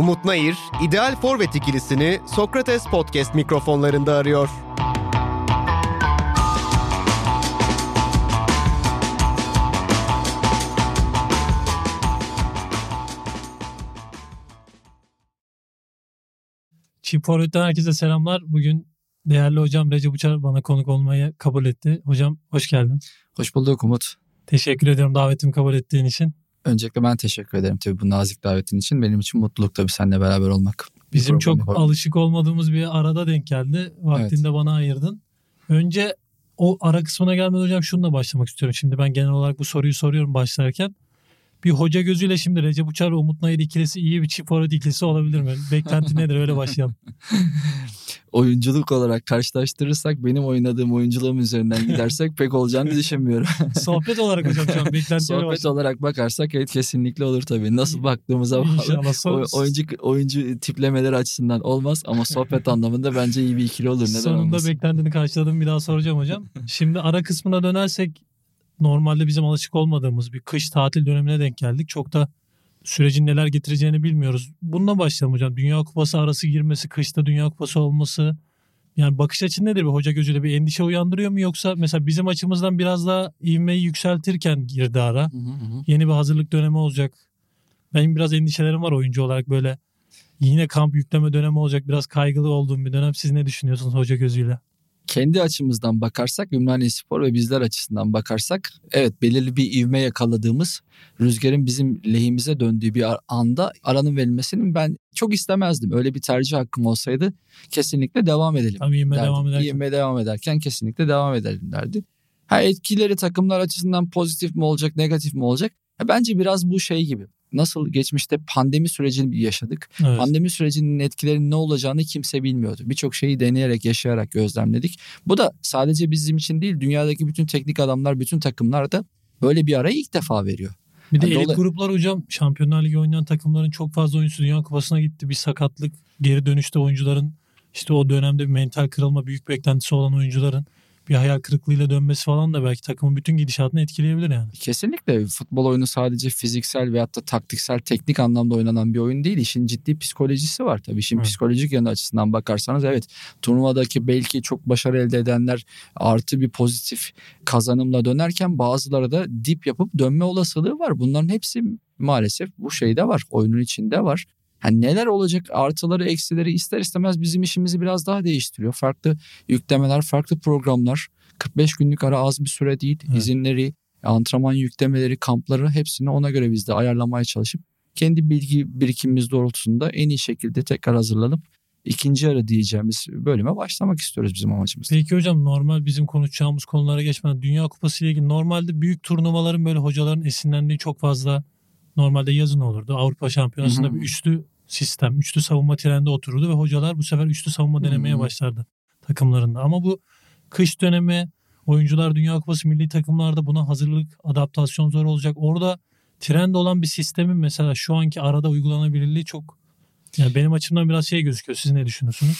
Umut Nayır, ideal forvet ikilisini Sokrates Podcast mikrofonlarında arıyor. Çift Forvet'ten herkese selamlar. Bugün değerli hocam Recep Uçar bana konuk olmayı kabul etti. Hocam hoş geldin. Hoş bulduk Umut. Teşekkür ediyorum davetimi kabul ettiğin için. Öncelikle ben teşekkür ederim tabii bu nazik davetin için. Benim için mutluluk tabii seninle beraber olmak. Bizim çok yapalım. alışık olmadığımız bir arada denk geldi. Vaktinde bana ayırdın. Önce o ara kısmına gelmeden hocam şununla başlamak istiyorum. Şimdi ben genel olarak bu soruyu soruyorum başlarken. Bir hoca gözüyle şimdi Recep Uçar ve Umut Nayır ikilisi iyi bir çift forvet ikilisi olabilir mi? Beklenti nedir? Öyle başlayalım. Oyunculuk olarak karşılaştırırsak benim oynadığım oyunculuğum üzerinden gidersek pek olacağını düşünmüyorum. Sohbet olarak hocam şu an beklenti öyle Sohbet başlayalım. olarak bakarsak evet kesinlikle olur tabii. Nasıl baktığımıza bağlı. İnşallah. O- Son- oyuncu oyuncu tiplemeleri açısından olmaz ama sohbet anlamında bence iyi bir ikili olur. Neden Sonunda olmasın? beklentini karşıladım bir daha soracağım hocam. Şimdi ara kısmına dönersek normalde bizim alışık olmadığımız bir kış tatil dönemine denk geldik. Çok da sürecin neler getireceğini bilmiyoruz. Bununla başlayalım hocam. Dünya Kupası arası girmesi, kışta Dünya Kupası olması. Yani bakış açın nedir bir hoca gözüyle bir endişe uyandırıyor mu yoksa mesela bizim açımızdan biraz daha ivmeyi yükseltirken girdi ara. Hı hı hı. Yeni bir hazırlık dönemi olacak. Benim biraz endişelerim var oyuncu olarak böyle yine kamp yükleme dönemi olacak. Biraz kaygılı olduğum bir dönem. Siz ne düşünüyorsunuz hoca gözüyle? Kendi açımızdan bakarsak Ümraniye Spor ve bizler açısından bakarsak evet belirli bir ivme yakaladığımız rüzgarın bizim lehimize döndüğü bir anda aranın verilmesinin ben çok istemezdim. Öyle bir tercih hakkım olsaydı kesinlikle devam edelim. Tam ivme derdim. devam ederken. İvme devam ederken kesinlikle devam edelim derdi. Ha etkileri takımlar açısından pozitif mi olacak negatif mi olacak? Ha, bence biraz bu şey gibi. Nasıl geçmişte pandemi sürecini yaşadık. Evet. Pandemi sürecinin etkilerinin ne olacağını kimse bilmiyordu. Birçok şeyi deneyerek, yaşayarak gözlemledik. Bu da sadece bizim için değil, dünyadaki bütün teknik adamlar, bütün takımlar da böyle bir arayı ilk defa veriyor. Bir de Yani elit gruplar hocam Şampiyonlar Ligi oynayan takımların çok fazla oyuncusu Dünya Kupası'na gitti. Bir sakatlık, geri dönüşte oyuncuların işte o dönemde bir mental kırılma, büyük beklentisi olan oyuncuların bir hayal kırıklığıyla dönmesi falan da belki takımın bütün gidişatını etkileyebilir yani. Kesinlikle futbol oyunu sadece fiziksel veyahut da taktiksel, teknik anlamda oynanan bir oyun değil. İşin ciddi psikolojisi var tabii. İşin Evet. psikolojik yanı açısından bakarsanız evet turnuvadaki belki çok başarı elde edenler artı bir pozitif kazanımla dönerken bazıları da dip yapıp dönme olasılığı var. Bunların hepsi maalesef bu şeyde var. Oyunun içinde var. Yani neler olacak artıları eksileri ister istemez bizim işimizi biraz daha değiştiriyor. Farklı yüklemeler, farklı programlar. 45 günlük ara az bir süre değil. Evet. İzinleri, antrenman yüklemeleri, kampları hepsini ona göre biz de ayarlamaya çalışıp kendi bilgi birikimimiz doğrultusunda en iyi şekilde tekrar hazırlanıp ikinci yarı diyeceğimiz bölüme başlamak istiyoruz bizim amacımız. Peki hocam normal bizim konuşacağımız konulara geçmeden Dünya Kupası ile ilgili normalde büyük turnuvaların böyle hocaların esinlendiği çok fazla normalde yazın olurdu. Avrupa Şampiyonası'nda Hı hı. bir üçlü sistem, üçlü savunma trendi otururdu ve hocalar bu sefer üçlü savunma denemeye Hı hı. başlardı takımlarında. Ama bu kış dönemi oyuncular Dünya Kupası milli takımlarda buna hazırlık, adaptasyon zor olacak. Orada trend olan bir sistemin mesela şu anki arada uygulanabilirliği çok yani benim açımdan biraz şey gözüküyor. Siz ne düşünüyorsunuz?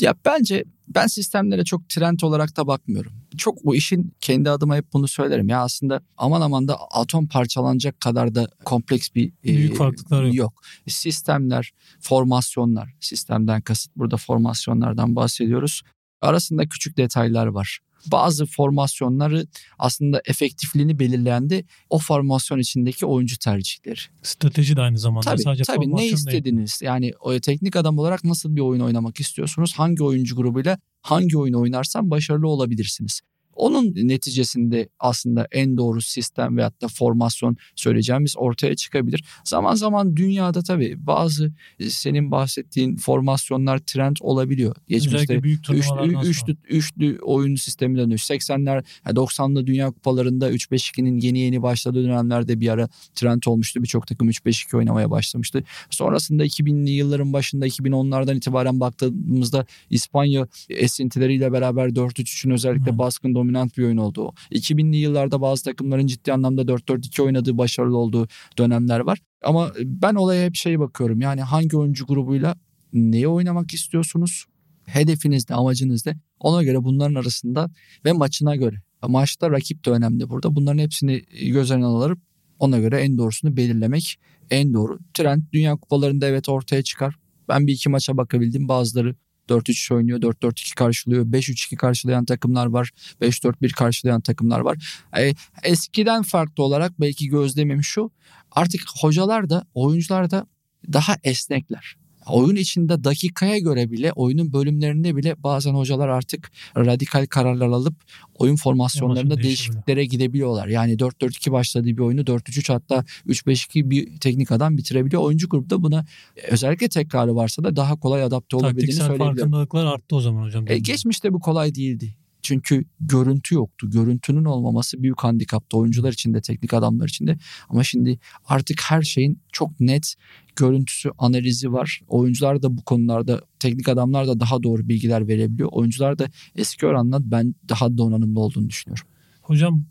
Ya bence ben sistemlere çok trend olarak da bakmıyorum. Çok bu işin kendi adıma hep bunu söylerim. Ya aslında aman aman da atom parçalanacak kadar da kompleks bir Büyük e, farklılıklar yok. yok. Sistemler, formasyonlar, sistemden kasıt burada formasyonlardan bahsediyoruz. Arasında küçük detaylar var. Bazı formasyonları aslında efektifliğini belirleyen de o formasyon içindeki oyuncu tercihleri. Strateji de aynı zamanda. Tabii, Sadece tabii ne formasyon değil. istediniz? Yani o teknik adam olarak nasıl bir oyun oynamak istiyorsunuz? Hangi oyuncu grubuyla hangi oyunu oynarsan başarılı olabilirsiniz. Onun neticesinde aslında en doğru sistem veyahut da formasyon söyleyeceğimiz ortaya çıkabilir. Zaman zaman dünyada tabii bazı e, senin bahsettiğin formasyonlar trend olabiliyor. Geçmişte büyük Üçlü, üçlü, üçlü oyun sistemi dönüyor. 80'ler, yani 90'lı Dünya Kupalarında 3-5-2'nin yeni yeni başladığı dönemlerde bir ara trend olmuştu. Birçok takım 3-5-2 oynamaya başlamıştı. Sonrasında 2000'li yılların başında 2010'lardan itibaren baktığımızda İspanya esintileriyle beraber 4-3-3'ün özellikle Hı. baskın dominant bir oyun olduğu. 2000'li yıllarda bazı takımların ciddi anlamda 4-4-2 oynadığı başarılı olduğu dönemler var. Ama ben olaya hep şey bakıyorum. Yani hangi oyuncu grubuyla neyi oynamak istiyorsunuz? Hedefiniz ne, amacınız ne? Ona göre bunların arasında ve maçına göre. Maçta rakip de önemli burada. Bunların hepsini göz önüne alıp Ona göre en doğrusunu belirlemek en doğru. Trend Dünya Kupalarında evet ortaya çıkar. Ben bir iki maça bakabildim. Bazıları 4-3 oynuyor, 4-4-2 karşılıyor, 5-3-2 karşılayan takımlar var, 5-4-1 karşılayan takımlar var. E, eskiden farklı olarak belki gözlemim şu, artık hocalar da oyuncular da daha esnekler oyun içinde dakikaya göre bile oyunun bölümlerinde bile bazen hocalar artık radikal kararlar alıp oyun formasyonlarında değişikliklere gidebiliyorlar. Yani 4-4-2 başladığı bir oyunu 4-3-3 hatta 3-5-2 bir teknik adam bitirebiliyor. Oyuncu grupta buna özellikle tekrarı varsa da daha kolay adapte olabildiğini söyleyebilirim. Taktiksel farkındalıklar arttı o zaman hocam. E, geçmişte bu kolay değildi. Çünkü görüntü yoktu. Görüntünün olmaması büyük handikaptı oyuncular için de teknik adamlar için de. Ama şimdi artık her şeyin çok net görüntüsü, analizi var. Oyuncular da bu konularda teknik adamlar da daha doğru bilgiler verebiliyor. Oyuncular da eski oranla ben daha donanımlı olduğunu düşünüyorum. Hocam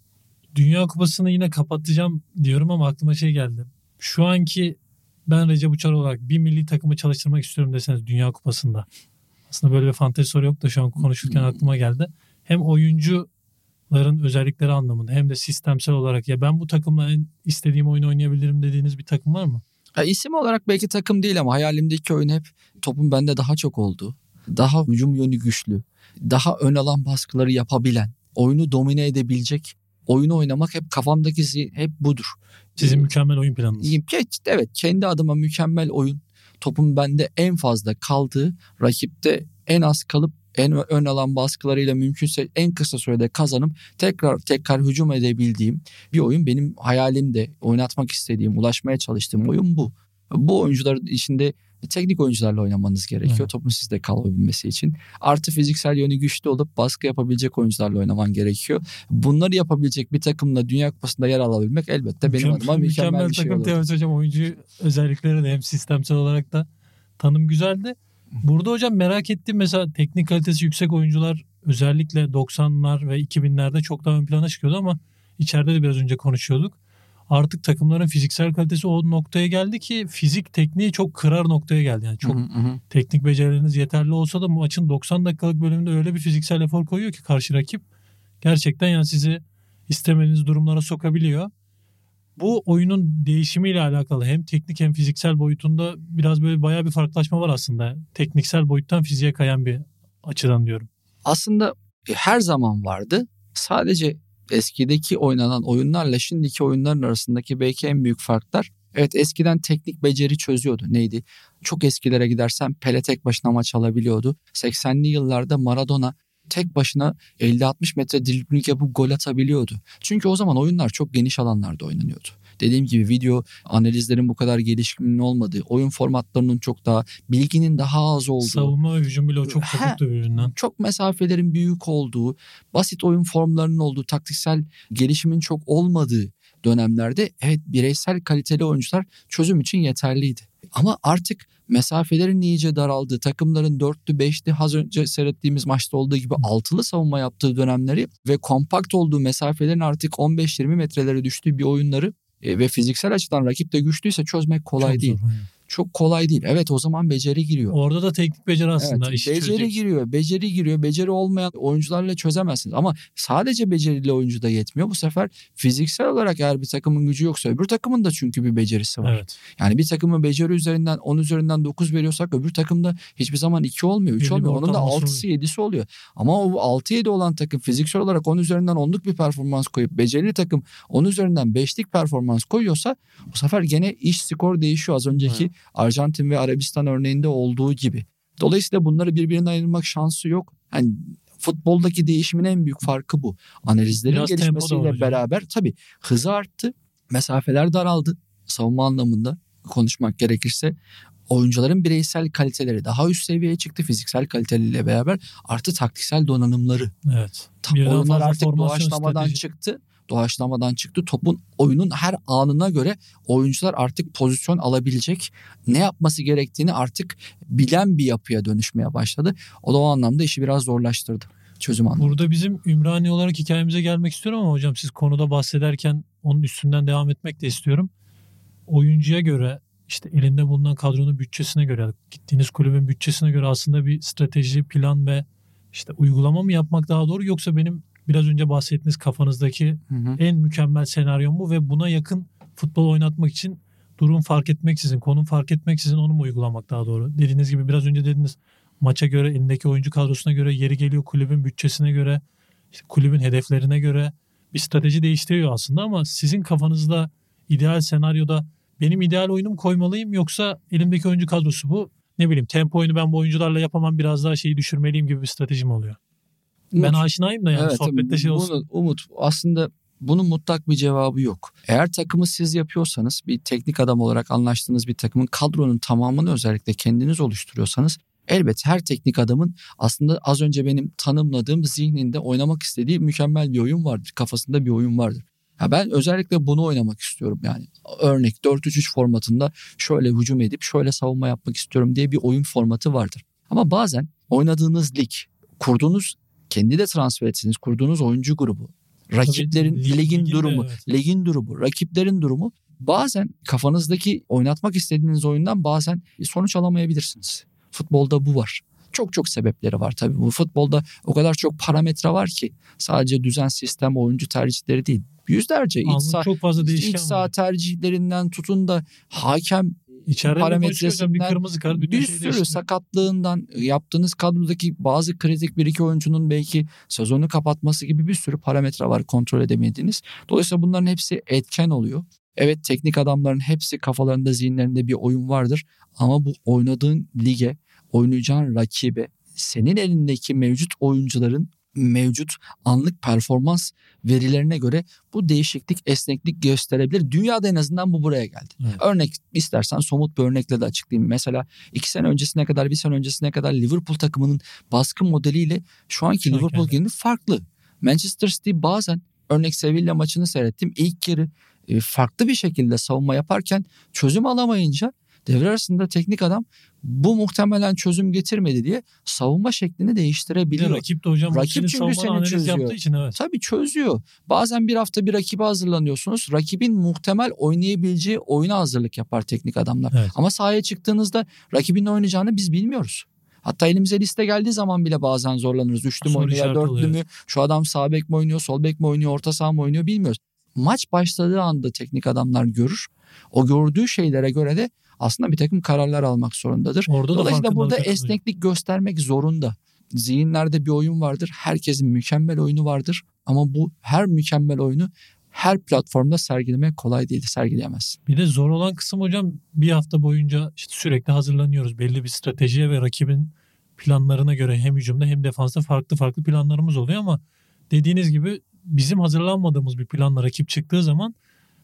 Dünya Kupası'nı yine kapatacağım diyorum ama aklıma şey geldi. Şu anki ben Recep Uçar olarak bir milli takımı çalıştırmak istiyorum deseniz Dünya Kupası'nda. Aslında böyle bir fantezi soru yok da şu an konuşurken aklıma geldi hem oyuncuların özellikleri anlamında hem de sistemsel olarak ya ben bu takımla en istediğim oyunu oynayabilirim dediğiniz bir takım var mı? Ya isim olarak belki takım değil ama hayalimdeki oyun hep topun bende daha çok olduğu, daha hücum yönü güçlü, daha ön alan baskıları yapabilen, oyunu domine edebilecek oyunu oynamak hep kafamdaki hep budur. Sizin ee, mükemmel oyun planınız. Evet kendi adıma mükemmel oyun. Topun bende en fazla kaldığı, rakipte en az kalıp en ön alan baskılarıyla mümkünse en kısa sürede kazanıp tekrar tekrar hücum edebildiğim bir oyun benim hayalimde oynatmak istediğim, ulaşmaya çalıştığım oyun bu. Bu oyuncuların içinde teknik oyuncularla oynamanız gerekiyor. Evet. Topun sizde kalabilmesi için. Artı fiziksel yönü güçlü olup baskı yapabilecek oyuncularla oynaman gerekiyor. Bunları yapabilecek bir takımla Dünya Kupası'nda yer alabilmek elbette benim mükemmel, adıma mükemmel, mükemmel bir şey takım olur. hocam oyuncu özellikleri de hem sistemsel olarak da tanım güzeldi. Burada hocam merak ettiğim mesela teknik kalitesi yüksek oyuncular özellikle 90'lar ve 2000'lerde çok daha ön plana çıkıyordu ama içeride de biraz önce konuşuyorduk. Artık takımların fiziksel kalitesi o noktaya geldi ki fizik tekniği çok kırar noktaya geldi. Yani çok hı hı. teknik becerileriniz yeterli olsa da maçın 90 dakikalık bölümünde öyle bir fiziksel efor koyuyor ki karşı rakip gerçekten yani sizi istemediğiniz durumlara sokabiliyor bu oyunun değişimiyle alakalı hem teknik hem fiziksel boyutunda biraz böyle bayağı bir farklılaşma var aslında. Tekniksel boyuttan fiziğe kayan bir açıdan diyorum. Aslında her zaman vardı. Sadece eskideki oynanan oyunlarla şimdiki oyunların arasındaki belki en büyük farklar Evet eskiden teknik beceri çözüyordu. Neydi? Çok eskilere gidersen Pele tek başına maç alabiliyordu. 80'li yıllarda Maradona tek başına 50-60 metre dribling yapıp gol atabiliyordu. Çünkü o zaman oyunlar çok geniş alanlarda oynanıyordu. Dediğim gibi video analizlerin bu kadar gelişkin olmadığı, oyun formatlarının çok daha, bilginin daha az olduğu. Savunma ve hücum bile çok kopuktu birbirinden. Çok mesafelerin büyük olduğu, basit oyun formlarının olduğu, taktiksel gelişimin çok olmadığı dönemlerde evet bireysel kaliteli oyuncular çözüm için yeterliydi. Ama artık mesafelerin iyice daraldığı, takımların dörtlü, beşli az önce seyrettiğimiz maçta olduğu gibi altılı savunma yaptığı dönemleri ve kompakt olduğu mesafelerin artık 15-20 metrelere düştüğü bir oyunları e, ve fiziksel açıdan rakip de güçlüyse çözmek kolay Çok değil. Zor, çok kolay değil. Evet o zaman beceri giriyor. Orada da teknik beceri aslında. Evet, beceri çözecek. giriyor. Beceri giriyor. Beceri olmayan oyuncularla çözemezsiniz. Ama sadece beceriyle oyuncu da yetmiyor. Bu sefer fiziksel olarak eğer bir takımın gücü yoksa öbür takımın da çünkü bir becerisi var. Evet. Yani bir takımın beceri üzerinden 10 üzerinden 9 veriyorsak öbür takımda hiçbir zaman 2 olmuyor. 3 olmuyor. Onun da 6'sı 7'si oluyor. Ama o 6-7 olan takım fiziksel olarak 10 üzerinden 10'luk bir performans koyup becerili takım 10 üzerinden 5'lik performans koyuyorsa bu sefer gene iş skor değişiyor. Az önceki evet. Arjantin ve Arabistan örneğinde olduğu gibi. Dolayısıyla bunları birbirinden ayırmak şansı yok. Yani futboldaki değişimin en büyük farkı bu. Analizlerin Biraz gelişmesiyle beraber tabii hızı arttı, mesafeler daraldı savunma anlamında konuşmak gerekirse oyuncuların bireysel kaliteleri daha üst seviyeye çıktı fiziksel kaliteleriyle beraber artı taktiksel donanımları. Evet. Oyunlar artık doğaçlamadan strateji. çıktı doğaçlamadan çıktı. Topun oyunun her anına göre oyuncular artık pozisyon alabilecek, ne yapması gerektiğini artık bilen bir yapıya dönüşmeye başladı. O da o anlamda işi biraz zorlaştırdı çözüm anlamında. Burada bizim Ümraniye olarak hikayemize gelmek istiyorum ama hocam siz konuda bahsederken onun üstünden devam etmek de istiyorum. Oyuncuya göre işte elinde bulunan kadronun bütçesine göre gittiğiniz kulübün bütçesine göre aslında bir strateji, plan ve işte uygulama mı yapmak daha doğru yoksa benim biraz önce bahsettiğiniz kafanızdaki hı hı. en mükemmel senaryo mu ve buna yakın futbol oynatmak için durum fark etmeksizin, konum fark etmeksizin onu mu uygulamak daha doğru? Dediğiniz gibi biraz önce dediniz maça göre, elindeki oyuncu kadrosuna göre, yeri geliyor kulübün bütçesine göre, işte kulübün hedeflerine göre bir strateji değiştiriyor aslında ama sizin kafanızda ideal senaryoda benim ideal oyunumu koymalıyım yoksa elimdeki oyuncu kadrosu bu. Ne bileyim tempo oyunu ben bu oyuncularla yapamam biraz daha şeyi düşürmeliyim gibi bir stratejim oluyor. Ben aşinayım da yani evet, sohbette şey bunu- olsun. Umut aslında bunun mutlak bir cevabı yok. Eğer takımı siz yapıyorsanız bir teknik adam olarak anlaştığınız bir takımın kadronun tamamını özellikle kendiniz oluşturuyorsanız elbet her teknik adamın aslında az önce benim tanımladığım zihninde oynamak istediği mükemmel bir oyun vardır. Kafasında bir oyun vardır. Ya ben özellikle bunu oynamak istiyorum yani. Örnek 4-3-3 formatında şöyle hücum edip şöyle savunma yapmak istiyorum diye bir oyun formatı vardır. Ama bazen oynadığınız lig, kurduğunuz kendi de transfer etsiniz kurduğunuz oyuncu grubu, rakiplerin lig- ligin ligin de durumu, evet. ligin durumu, rakiplerin durumu bazen kafanızdaki oynatmak istediğiniz oyundan bazen sonuç alamayabilirsiniz. Futbolda bu var. Çok çok sebepleri var tabii. Bu futbolda o kadar çok parametre var ki sadece düzen, sistem, oyuncu tercihleri değil. Yüzlerce iç, saha, çok fazla iç saha tercihlerinden tutun da hakem İçeride hocam, bir parametresinden kırmızı kart bir şeyi sürü değiştiriyor. sakatlığından yaptığınız kadrodaki bazı kritik bir iki oyuncunun belki sezonu kapatması gibi bir sürü parametre var kontrol edemediğiniz. Dolayısıyla bunların hepsi etken oluyor. Evet teknik adamların hepsi kafalarında zihinlerinde bir oyun vardır ama bu oynadığın lige, oynayacağın rakibe, senin elindeki mevcut oyuncuların mevcut anlık performans verilerine göre bu değişiklik, esneklik gösterebilir. Dünyada en azından bu buraya geldi. Evet. Örnek istersen somut bir örnekle de açıklayayım. Mesela iki sene öncesine kadar, bir sene öncesine kadar Liverpool takımının baskı modeliyle şu anki Şu anki Liverpool gibi farklı. Manchester City bazen örnek Sevilla maçını seyrettim. İlk yarı e, farklı bir şekilde savunma yaparken çözüm alamayınca devre arasında teknik adam bu muhtemelen çözüm getirmedi diye savunma şeklini değiştirebiliyor. rakip de hocam Rakip çünkü seni çözüyor. yaptığı için evet. Tabii çözüyor. Bazen bir hafta bir rakibe hazırlanıyorsunuz. Rakibin muhtemel oynayabileceği oyuna hazırlık yapar teknik adamlar. Evet. Ama sahaya çıktığınızda rakibin oynayacağını biz bilmiyoruz. Hatta elimize liste geldiği zaman bile bazen zorlanırız. Üçlü mü oynuyor, dörtlü mü? Şu adam sağ bek mi oynuyor, sol bek mi oynuyor, orta saha mı oynuyor bilmiyoruz. Maç başladığı anda teknik adamlar görür. O gördüğü şeylere göre de aslında bir takım kararlar almak zorundadır. Orada da Dolayısıyla burada esneklik göstermek zorunda. Zihinlerde bir oyun vardır. Herkesin mükemmel oyunu vardır. Ama bu her mükemmel oyunu her platformda sergilemek kolay değil. Sergileyemezsin. Bir de zor olan kısım hocam bir hafta boyunca işte sürekli hazırlanıyoruz. Belli bir stratejiye ve rakibin planlarına göre hem hücumda hem defansta farklı farklı planlarımız oluyor ama dediğiniz gibi bizim hazırlanmadığımız bir planla rakip çıktığı zaman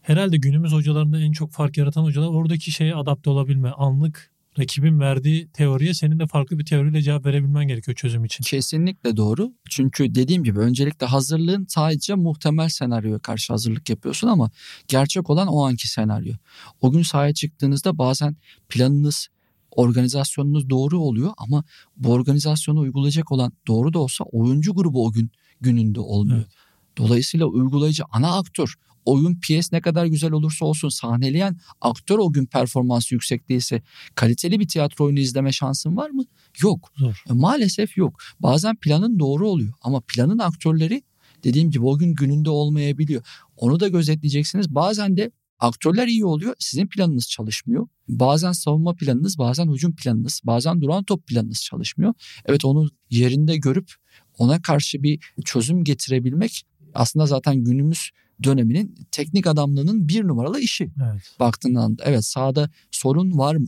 herhalde günümüz hocalarında en çok fark yaratan hocalar oradaki şeye adapte olabilme. Anlık rakibin verdiği teoriye senin de farklı bir teoriyle cevap verebilmen gerekiyor çözüm için. Kesinlikle doğru. Çünkü dediğim gibi öncelikle hazırlığın sadece muhtemel senaryoya karşı hazırlık yapıyorsun ama gerçek olan o anki senaryo. O gün sahaya çıktığınızda bazen planınız, organizasyonunuz doğru oluyor ama bu organizasyonu uygulayacak olan doğru da olsa oyuncu grubu o gün gününde olmuyor. Evet. Dolayısıyla uygulayıcı ana aktör oyun piyes ne kadar güzel olursa olsun sahneleyen aktör o gün performansı yüksek değilse kaliteli bir tiyatro oyunu izleme şansın var mı? Yok. Zor. E, Maalesef yok. Bazen planın doğru oluyor ama planın aktörleri dediğim gibi o gün gününde olmayabiliyor. Onu da gözetleyeceksiniz. Bazen de aktörler iyi oluyor. Sizin planınız çalışmıyor. Bazen savunma planınız, bazen hücum planınız, bazen duran top planınız çalışmıyor. Evet onu yerinde görüp ona karşı bir çözüm getirebilmek aslında zaten günümüz döneminin teknik adamlığının bir numaralı işi. Evet. Baktığında evet sahada sorun var mı?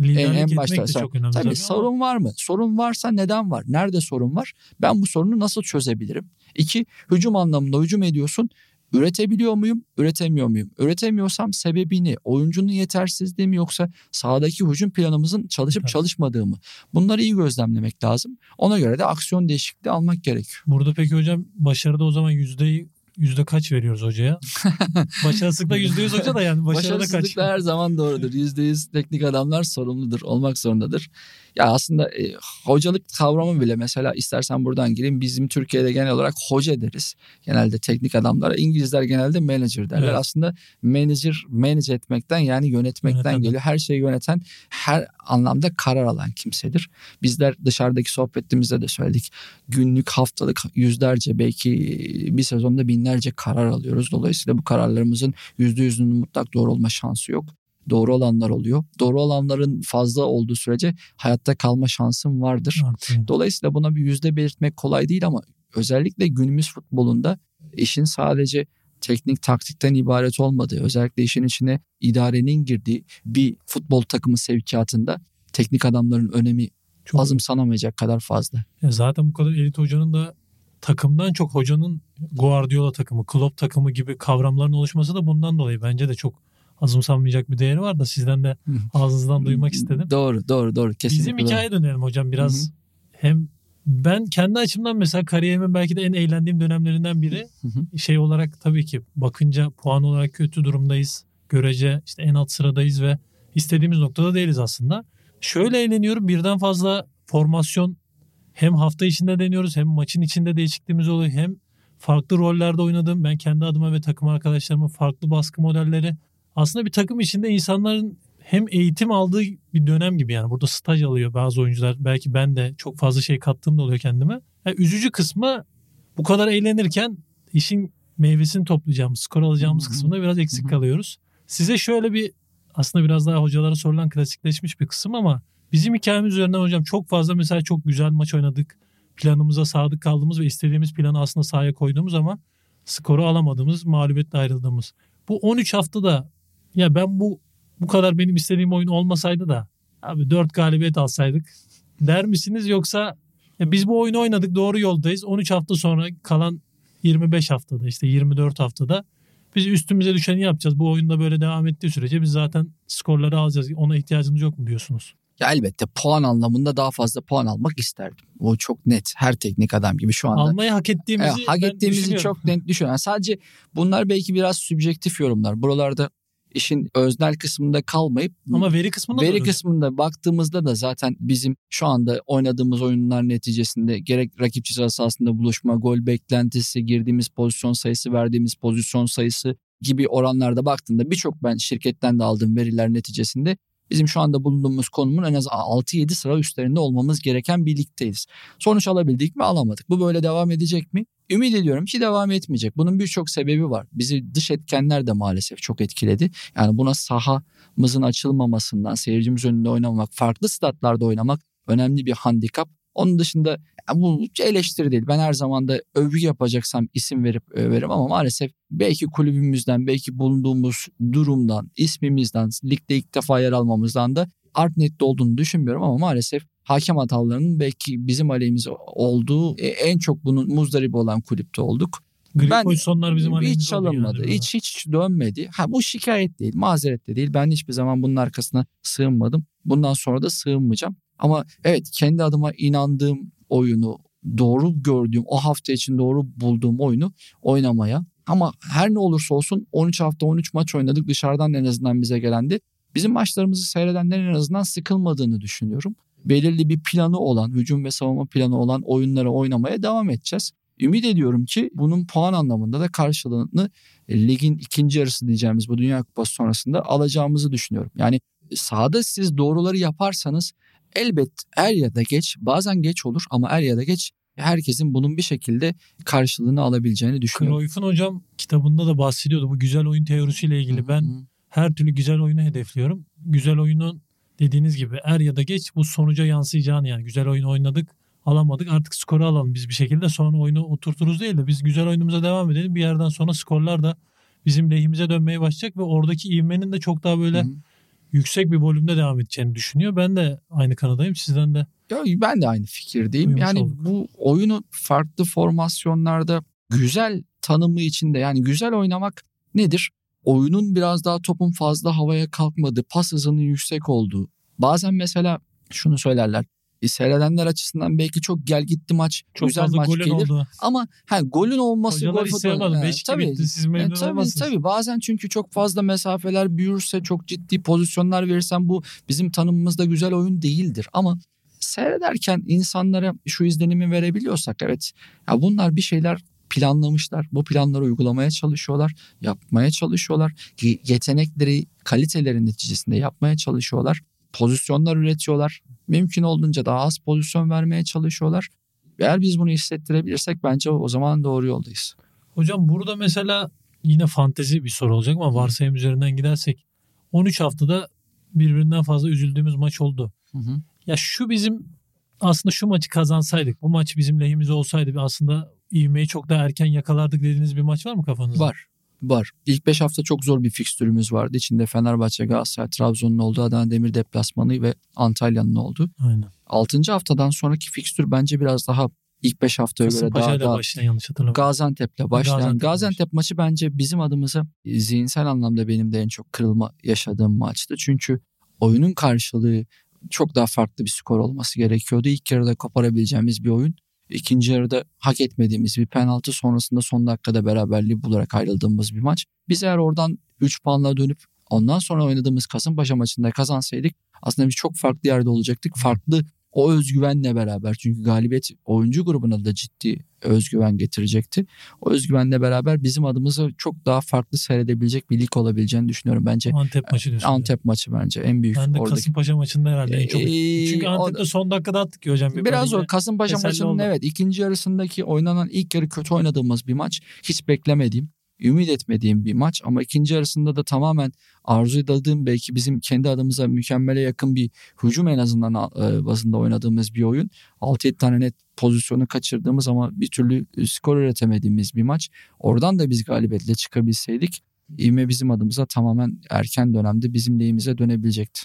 Liderlik en etmek başta de çok önemli. Tabii, tabii ama sorun var mı? Sorun varsa neden var? Nerede sorun var? Ben bu sorunu nasıl çözebilirim? İki, hücum anlamında hücum ediyorsun. Üretebiliyor muyum? Üretemiyor muyum? Üretemiyorsam sebebi ne? Oyuncunun yetersizliği mi yoksa sahadaki hücum planımızın çalışıp Evet. çalışmadığı mı? Bunları iyi gözlemlemek lazım. Ona göre de aksiyon değişikliği almak gerekiyor. Burada peki hocam başarıda o zaman yüzdeyi yüzde kaç veriyoruz hocaya? Başarısızlıkla yüzde yüz hoca da yani başarıda kaç? Başarısızlıklar her zaman doğrudur. %100 teknik adamlar sorumludur, olmak zorundadır. Ya aslında e, hocalık kavramı bile mesela istersen buradan gireyim. Bizim Türkiye'de genel olarak hoca deriz. Genelde teknik adamlara. İngilizler genelde manager derler. Evet. Aslında manager manage etmekten yani yönetmekten Yöneten. geliyor. Her şeyi yöneten her anlamda karar alan kimsedir. Bizler dışarıdaki sohbetimizde de söyledik. Günlük haftalık yüzlerce belki bir sezonda binlerce karar alıyoruz. Dolayısıyla bu kararlarımızın yüzde yüzünün mutlak doğru olma şansı yok. Doğru olanlar oluyor. Doğru olanların fazla olduğu sürece hayatta kalma şansın vardır. Artı. Dolayısıyla buna bir yüzde belirtmek kolay değil ama özellikle günümüz futbolunda işin sadece teknik taktikten ibaret olmadığı, özellikle işin içine idarenin girdiği bir futbol takımı sevkiyatında teknik adamların önemi Çok azımsanamayacak kadar fazla. Ya zaten bu kadar elit hocanın da takımdan çok hocanın Guardiola takımı, Klopp takımı gibi kavramların oluşması da bundan dolayı bence de çok azımsanmayacak bir değeri var da sizden de ağzınızdan duymak istedim. Doğru, doğru, doğru. Kesinlikle. Bizim hikaye dönelim hocam biraz. Hem ben kendi açımdan mesela kariyerimin belki de en eğlendiğim dönemlerinden biri Hı hı. şey olarak tabii ki bakınca puan olarak kötü durumdayız. Görece işte en alt sıradayız ve istediğimiz noktada değiliz aslında. Şöyle eğleniyorum birden fazla formasyon hem hafta içinde deniyoruz hem maçın içinde değişikliğimiz oluyor hem farklı rollerde oynadım. Ben kendi adıma ve takım arkadaşlarımın farklı baskı modelleri. Aslında bir takım içinde insanların hem eğitim aldığı bir dönem gibi yani burada staj alıyor bazı oyuncular. Belki ben de çok fazla şey kattığım da oluyor kendime. Yani üzücü kısmı bu kadar eğlenirken işin meyvesini toplayacağımız, skor alacağımız Hı hı. kısmında biraz eksik kalıyoruz. Size şöyle bir aslında biraz daha hocalara sorulan klasikleşmiş bir kısım ama bizim hikayemiz üzerinden hocam çok fazla mesela çok güzel maç oynadık. Planımıza sadık kaldığımız ve istediğimiz planı aslında sahaya koyduğumuz ama skoru alamadığımız, mağlubiyetle ayrıldığımız. Bu 13 haftada ya ben bu bu kadar benim istediğim oyun olmasaydı da abi 4 galibiyet alsaydık der misiniz yoksa ya biz bu oyunu oynadık doğru yoldayız. 13 hafta sonra kalan 25 haftada işte 24 haftada biz üstümüze düşeni yapacağız. Bu oyunda böyle devam ettiği sürece biz zaten skorları alacağız. Ona ihtiyacımız yok mu diyorsunuz? Ya elbette puan anlamında daha fazla puan almak isterdim. O çok net. Her teknik adam gibi şu anda. Almayı hak ettiğimizi Evet, hak ettiğimizi çok net düşünüyorum. Yani sadece bunlar belki biraz sübjektif yorumlar. Buralarda işin öznel kısmında kalmayıp Ama veri kısmında veri da kısmında baktığımızda da zaten bizim şu anda oynadığımız oyunlar neticesinde gerek rakip ceza sahasında buluşma, gol beklentisi, girdiğimiz pozisyon sayısı, verdiğimiz pozisyon sayısı gibi oranlarda baktığında birçok ben şirketten de aldığım veriler neticesinde bizim şu anda bulunduğumuz konumun en az 6-7 sıra üstlerinde olmamız gereken bir ligdeyiz. Sonuç alabildik mi alamadık. Bu böyle devam edecek mi? Ümit ediyorum ki devam etmeyecek. Bunun birçok sebebi var. Bizi dış etkenler de maalesef çok etkiledi. Yani buna sahamızın açılmamasından, seyircimiz önünde oynamak, farklı statlarda oynamak önemli bir handikap. Onun dışında bu eleştiri değil. Ben her zaman da övgü yapacaksam isim verip överim ama maalesef belki kulübümüzden, belki bulunduğumuz durumdan, ismimizden, ligde ilk defa yer almamızdan da art niyetli olduğunu düşünmüyorum ama maalesef hakem hatalarının belki bizim aleyhimize olduğu e, en çok bunun muzdaribi olan kulüpte olduk. Gri Ben- pozisyonlar bizim hiç çalınmadı. yani. Hiç hiç dönmedi. Ha bu şikayet değil, mazeret de değil. Ben hiçbir zaman bunun arkasına sığınmadım. Bundan sonra da sığınmayacağım. Ama evet kendi adıma inandığım oyunu, doğru gördüğüm, o hafta için doğru bulduğum oyunu oynamaya. Ama her ne olursa olsun 13 hafta 13 maç oynadık. Dışarıdan en azından bize gelendi. Bizim maçlarımızı seyredenlerin en azından sıkılmadığını düşünüyorum. Belirli bir planı olan, hücum ve savunma planı olan oyunları oynamaya devam edeceğiz. Ümit ediyorum ki bunun puan anlamında da karşılığını ligin ikinci yarısı diyeceğimiz bu Dünya Kupası sonrasında alacağımızı düşünüyorum. Yani sahada siz doğruları yaparsanız elbet er ya da geç bazen geç olur ama er ya da geç herkesin bunun bir şekilde karşılığını alabileceğini düşünüyorum. Cruyff'un hocam kitabında da bahsediyordu bu güzel oyun teorisiyle ilgili. Ben her türlü güzel oyunu hedefliyorum. Güzel oyunun dediğiniz gibi er ya da geç bu sonuca yansıyacağını yani güzel oyun oynadık alamadık artık skoru alalım biz bir şekilde sonra oyunu oturturuz değil de biz güzel oyunumuza devam edelim bir yerden sonra skorlar da bizim lehimize dönmeye başlayacak ve oradaki ivmenin de çok daha böyle Hı hı. Yüksek bir volümde devam edeceğini düşünüyor. Ben de aynı kanadayım sizden de. Ya ben de aynı fikirdeyim. Uyumuş yani olduk. bu oyunu farklı formasyonlarda güzel tanımı içinde yani güzel oynamak nedir? Oyunun biraz daha topun fazla havaya kalkmadığı, pas hızının yüksek olduğu. Bazen mesela şunu söylerler. E, Seyredenler açısından belki çok gel gitti maç, Çok güzel fazla maç golün gelir. oldu. Ama ha, golün olması Hocalar gol futbolu- 5 tabii. bitti siz memnun tabii olmazsınız. tabii bazen çünkü çok fazla mesafeler büyürse çok ciddi pozisyonlar verirsen bu bizim tanımımızda güzel oyun değildir. Ama seyrederken insanlara şu izlenimi verebiliyorsak evet ya bunlar bir şeyler planlamışlar. Bu planları uygulamaya çalışıyorlar, yapmaya çalışıyorlar. Yetenekleri, kaliteleri neticesinde yapmaya çalışıyorlar. Pozisyonlar üretiyorlar. Mümkün olduğunca daha az pozisyon vermeye çalışıyorlar. Eğer biz bunu hissettirebilirsek bence o zaman doğru yoldayız. Hocam burada mesela yine fantezi bir soru olacak ama varsayım üzerinden gidersek 13 haftada birbirinden fazla üzüldüğümüz maç oldu. Hı hı. Ya şu bizim aslında şu maçı kazansaydık bu maç bizim lehimize olsaydı aslında ivmeyi çok daha erken yakalardık dediğiniz bir maç var mı kafanızda? Var. Var. İlk 5 hafta çok zor bir fikstürümüz vardı. İçinde Fenerbahçe, Galatasaray, Trabzon'un olduğu Adana Demir deplasmanı ve Antalya'nın olduğu. Aynen. 6. haftadan sonraki fikstür bence biraz daha ilk 5 haftaya göre daha, daha başlayan yanlış hatırlamıyorum. Gaziantep'le başlayan Gaziantep, Gaziantep maçı bence bizim adımıza zihinsel anlamda benim de en çok kırılma yaşadığım maçtı. Çünkü oyunun karşılığı çok daha farklı bir skor olması gerekiyordu. İlk yarıda koparabileceğimiz bir oyun. İkinci yarıda hak etmediğimiz bir penaltı sonrasında son dakikada beraberliği bularak ayrıldığımız bir maç. Biz eğer oradan 3 puanla dönüp ondan sonra oynadığımız Kasımpaşa maçında kazansaydık aslında biz çok farklı yerde olacaktık. Farklı o özgüvenle beraber çünkü galibiyet oyuncu grubuna da ciddi özgüven getirecekti. O özgüvenle beraber bizim adımıza çok daha farklı seyredebilecek bir lig olabileceğini düşünüyorum. Bence Antep maçı diyorsun. Antep maçı bence en büyük. Ben de oradaki... Kasımpaşa maçında herhalde en çok. Ee, Çünkü Antep'te o... son dakikada attık ya hocam. Bir Biraz o Kasımpaşa maçının oldu. evet ikinci yarısındaki oynanan ilk yarı kötü oynadığımız bir maç. Hiç beklemediğim ümit etmediğim bir maç ama ikinci yarısında da tamamen arzu edildiğim belki bizim kendi adımıza mükemmele yakın bir hücum en azından e, bazında oynadığımız bir oyun. 6-7 tane net pozisyonu kaçırdığımız ama bir türlü skor üretemediğimiz bir maç. Oradan da biz galibiyetle çıkabilseydik ivme bizim adımıza tamamen erken dönemde bizim lehimize dönebilecekti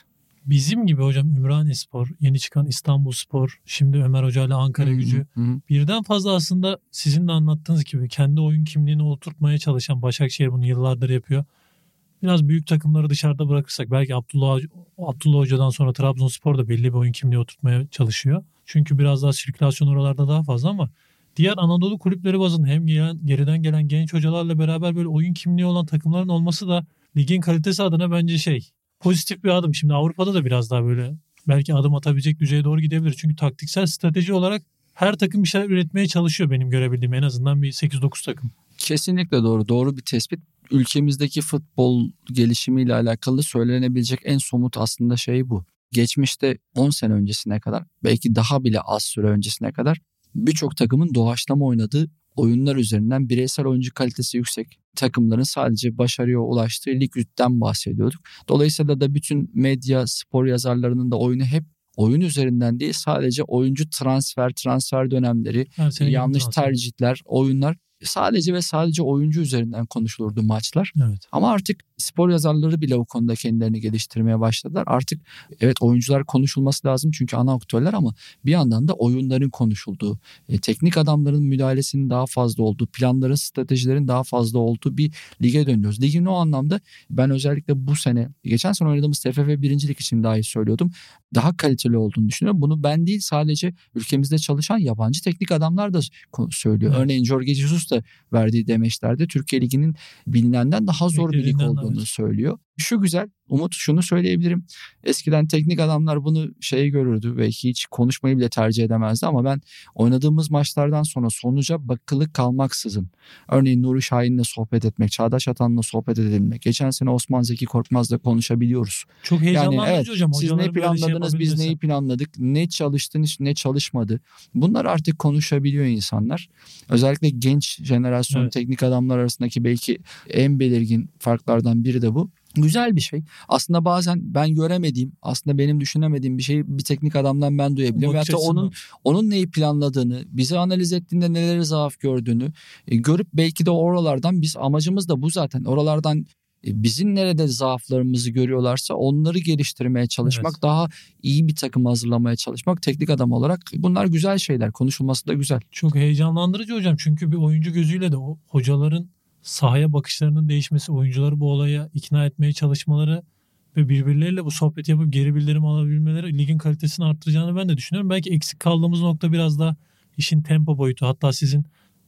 bizim gibi hocam Ümraniye Spor, yeni çıkan İstanbul Spor, şimdi Ömer Hoca ile Ankara Hı-hı. gücü Hı-hı. birden fazla aslında sizin de anlattığınız gibi kendi oyun kimliğini oturtmaya çalışan Başakşehir bunu yıllardır yapıyor. Biraz büyük takımları dışarıda bırakırsak belki Abdullah, Abdullah Hoca'dan sonra Trabzonspor da belli bir oyun kimliği oturtmaya çalışıyor. Çünkü biraz daha sirkülasyon oralarda daha fazla ama diğer Anadolu kulüpleri bazında hem gelen, geriden gelen genç hocalarla beraber böyle oyun kimliği olan takımların olması da ligin kalitesi adına bence şey pozitif bir adım. Şimdi Avrupa'da da biraz daha böyle belki adım atabilecek düzeye doğru gidebilir. Çünkü taktiksel strateji olarak her takım bir şeyler üretmeye çalışıyor benim görebildiğim en azından bir 8-9 takım. Kesinlikle doğru. Doğru bir tespit. Ülkemizdeki futbol gelişimiyle alakalı söylenebilecek en somut aslında şey bu. Geçmişte 10 sene öncesine kadar belki daha bile az süre öncesine kadar birçok takımın doğaçlama oynadığı oyunlar üzerinden bireysel oyuncu kalitesi yüksek takımların sadece başarıya ulaştığı ligden bahsediyorduk. Dolayısıyla da bütün medya, spor yazarlarının da oyunu hep oyun üzerinden değil sadece oyuncu transfer, transfer dönemleri, yanlış tercihler, oyunlar sadece ve sadece oyuncu üzerinden konuşulurdu maçlar. Evet. Ama artık spor yazarları bile o konuda kendilerini geliştirmeye başladılar. Artık evet oyuncular konuşulması lazım çünkü ana aktörler ama bir yandan da oyunların konuşulduğu, e, teknik adamların müdahalesinin daha fazla olduğu, planların, stratejilerin daha fazla olduğu bir lige dönüyoruz. Ligin o anlamda ben özellikle bu sene, geçen sene oynadığımız TFF birincilik için dahi söylüyordum. Daha kaliteli olduğunu düşünüyorum. Bunu ben değil sadece ülkemizde çalışan yabancı teknik adamlar da söylüyor. Evet. Örneğin Jorge Jesus da verdiği demeçlerde Türkiye Ligi'nin bilinenden daha zor bir lig olduğunu evet. söylüyor. Şu güzel Umut şunu söyleyebilirim. Eskiden teknik adamlar bunu şey görürdü ve hiç konuşmayı bile tercih edemezdi ama ben oynadığımız maçlardan sonra sonuca bakılık kalmaksızın örneğin Nuri Şahin'le sohbet etmek, Çağdaş Atan'la sohbet edebilmek. Geçen sene Osman Zeki Korkmaz'la konuşabiliyoruz. Çok heyecanlandırıcı yani, evet, hocam. Siz ne planladınız, şey biz neyi planladık, ne çalıştınız, ne çalışmadı. Bunlar artık konuşabiliyor insanlar. Özellikle genç jenerasyon evet. teknik adamlar arasındaki belki en belirgin farklardan biri de bu. Güzel bir şey. Aslında bazen ben göremediğim, aslında benim düşünemediğim bir şeyi bir teknik adamdan ben duyabilirim. Veyahut da onun onun neyi planladığını, bizi analiz ettiğinde neleri zaaf gördüğünü e, görüp belki de oralardan biz amacımız da bu zaten. Oralardan e, bizim nerede zaaflarımızı görüyorlarsa onları geliştirmeye çalışmak, evet. daha iyi bir takım hazırlamaya çalışmak teknik adam olarak bunlar güzel şeyler. Konuşulması da güzel. Çok heyecanlandırıcı hocam çünkü bir oyuncu gözüyle de o hocaların sahaya bakışlarının değişmesi, oyuncuları bu olaya ikna etmeye çalışmaları ve birbirleriyle bu sohbet yapıp geri bildirim alabilmeleri ligin kalitesini arttıracağını ben de düşünüyorum. Belki eksik kaldığımız nokta biraz da işin tempo boyutu. Hatta sizin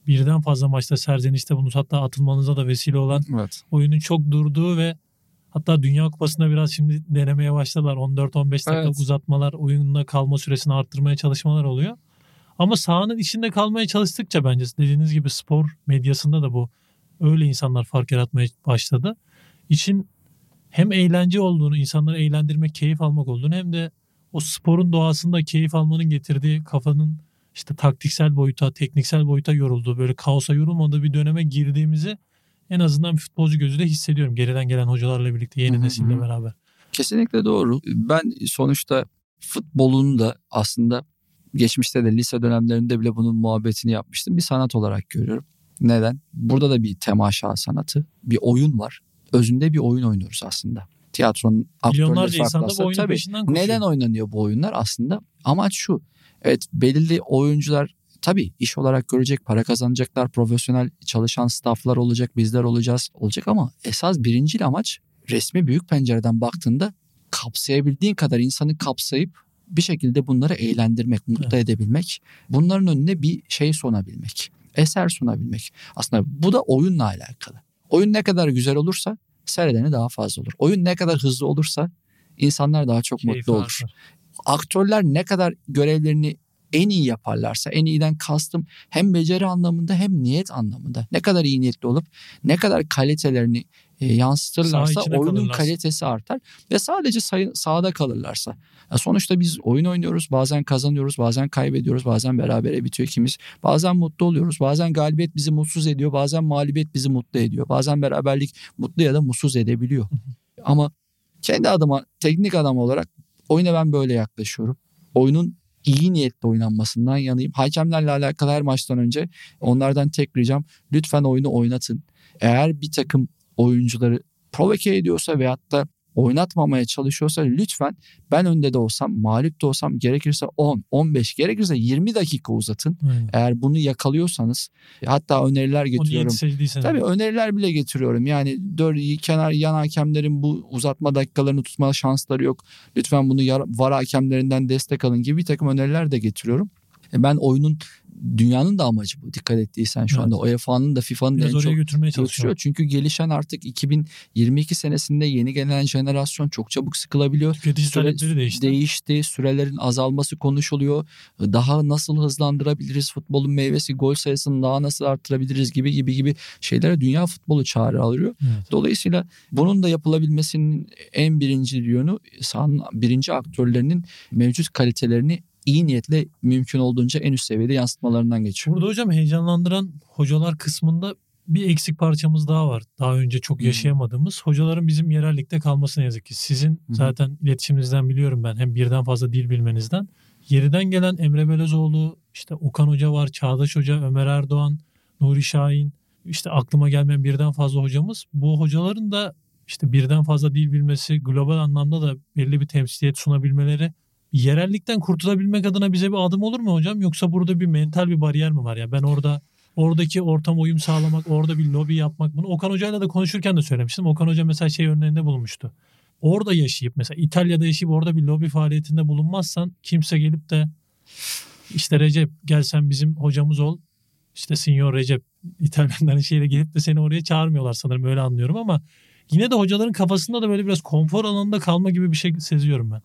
birden fazla maçta serzenişte bunu hatta atılmanıza da vesile olan evet. oyunun çok durduğu ve Hatta Dünya Kupası'nda biraz şimdi denemeye başladılar. 14-15 dakika Evet. uzatmalar, oyunla kalma süresini arttırmaya çalışmalar oluyor. Ama sahanın içinde kalmaya çalıştıkça bence dediğiniz gibi spor medyasında da bu öyle insanlar fark yaratmaya başladı. İşin hem eğlence olduğunu, insanları eğlendirmek, keyif almak olduğunu hem de o sporun doğasında keyif almanın getirdiği kafanın işte taktiksel boyuta, tekniksel boyuta yorulduğu, böyle kaosa yorulmadığı bir döneme girdiğimizi en azından bir futbolcu gözüyle hissediyorum. Geriden gelen hocalarla birlikte, yeni nesille beraber. Kesinlikle doğru. Ben sonuçta futbolun da aslında geçmişte de lise dönemlerinde bile bunun muhabbetini yapmıştım. Bir sanat olarak görüyorum. Neden? Burada da bir temaşa sanatı, bir oyun var. Özünde bir oyun oynuyoruz aslında. Tiyatronun aktörleri farklı bu Tabii. Neden oynanıyor bu oyunlar aslında? Amaç şu. Evet belirli oyuncular tabii iş olarak görecek, para kazanacaklar, profesyonel çalışan stafflar olacak, bizler olacağız olacak ama esas birincil amaç resmi büyük pencereden baktığında kapsayabildiğin kadar insanı kapsayıp bir şekilde bunları eğlendirmek, mutlu edebilmek, bunların önüne bir şey sunabilmek, eser sunabilmek. Aslında bu da oyunla alakalı. Oyun ne kadar güzel olursa seyredeni daha fazla olur. Oyun ne kadar hızlı olursa insanlar daha çok Keyfi mutlu olur artar. aktörler ne kadar görevlerini en iyi yaparlarsa en iyiden kastım hem beceri anlamında hem niyet anlamında ne kadar iyi niyetli olup ne kadar kalitelerini e, yansıtırlarsa oyunun kalırlarsa. kalitesi artar ve sadece sayı, sahada kalırlarsa. Ya sonuçta biz oyun oynuyoruz bazen kazanıyoruz bazen kaybediyoruz bazen berabere bitiyor ikimiz bazen mutlu oluyoruz bazen galibiyet bizi mutsuz ediyor bazen mağlubiyet bizi mutlu ediyor bazen beraberlik mutlu ya da mutsuz edebiliyor. Ama kendi adıma teknik adam olarak oyuna ben böyle yaklaşıyorum. Oyunun iyi niyetle oynanmasından yanayım. Hakemlerle alakalı her maçtan önce onlardan tek ricam lütfen oyunu oynatın. Eğer bir takım oyuncuları provoke ediyorsa veyahut da oynatmamaya çalışıyorsa lütfen ben önde de olsam, mağlup da olsam gerekirse 10, 15, gerekirse 20 dakika uzatın. Aynen. Eğer bunu yakalıyorsanız hatta öneriler getiriyorum. Tabii öneriler bile getiriyorum. Yani dört kenar yan hakemlerin bu uzatma dakikalarını tutma şansları yok. Lütfen bunu var hakemlerinden destek alın gibi bir takım öneriler de getiriyorum. E Ben oyunun dünyanın da amacı bu. Dikkat ettiysen şu Evet. anda UEFA'nın da FIFA'nın da en çok götürmeye çalışıyor. çalışıyor. Çünkü gelişen artık 2022 senesinde yeni gelen jenerasyon çok çabuk sıkılabiliyor. Tüketici Süre- talepleri değişti. Değişti. Sürelerin azalması konuşuluyor. Daha nasıl hızlandırabiliriz? Futbolun meyvesi gol sayısını daha nasıl arttırabiliriz gibi gibi gibi şeylere dünya futbolu çağrı alıyor. Evet. Dolayısıyla bunun da yapılabilmesinin en birinci yönü sahanın birinci aktörlerinin mevcut kalitelerini iyi niyetle mümkün olduğunca en üst seviyede yansıtmalarından geçiyor. Burada hocam heyecanlandıran hocalar kısmında bir eksik parçamız daha var. Daha önce çok Hı. yaşayamadığımız. Hocaların bizim yerellikte kalması ne yazık ki. Sizin Hı. zaten iletişiminizden biliyorum ben. Hem birden fazla dil bilmenizden. Yeriden gelen Emre Belözoğlu, işte Okan Hoca var, Çağdaş Hoca, Ömer Erdoğan, Nuri Şahin. işte aklıma gelmeyen birden fazla hocamız. Bu hocaların da işte birden fazla dil bilmesi, global anlamda da belli bir temsiliyet sunabilmeleri yerellikten kurtulabilmek adına bize bir adım olur mu hocam? Yoksa burada bir mental bir bariyer mi var ya? Ben orada oradaki ortam uyum sağlamak, orada bir lobi yapmak. Bunu Okan Hoca'yla da konuşurken de söylemiştim. Okan Hoca mesela şey örneğinde bulunmuştu. Orada yaşayıp mesela İtalya'da yaşayıp orada bir lobi faaliyetinde bulunmazsan kimse gelip de işte Recep gel sen bizim hocamız ol. İşte Signor Recep İtalyanların şeyle gelip de seni oraya çağırmıyorlar sanırım öyle anlıyorum ama yine de hocaların kafasında da böyle biraz konfor alanında kalma gibi bir şey seziyorum ben.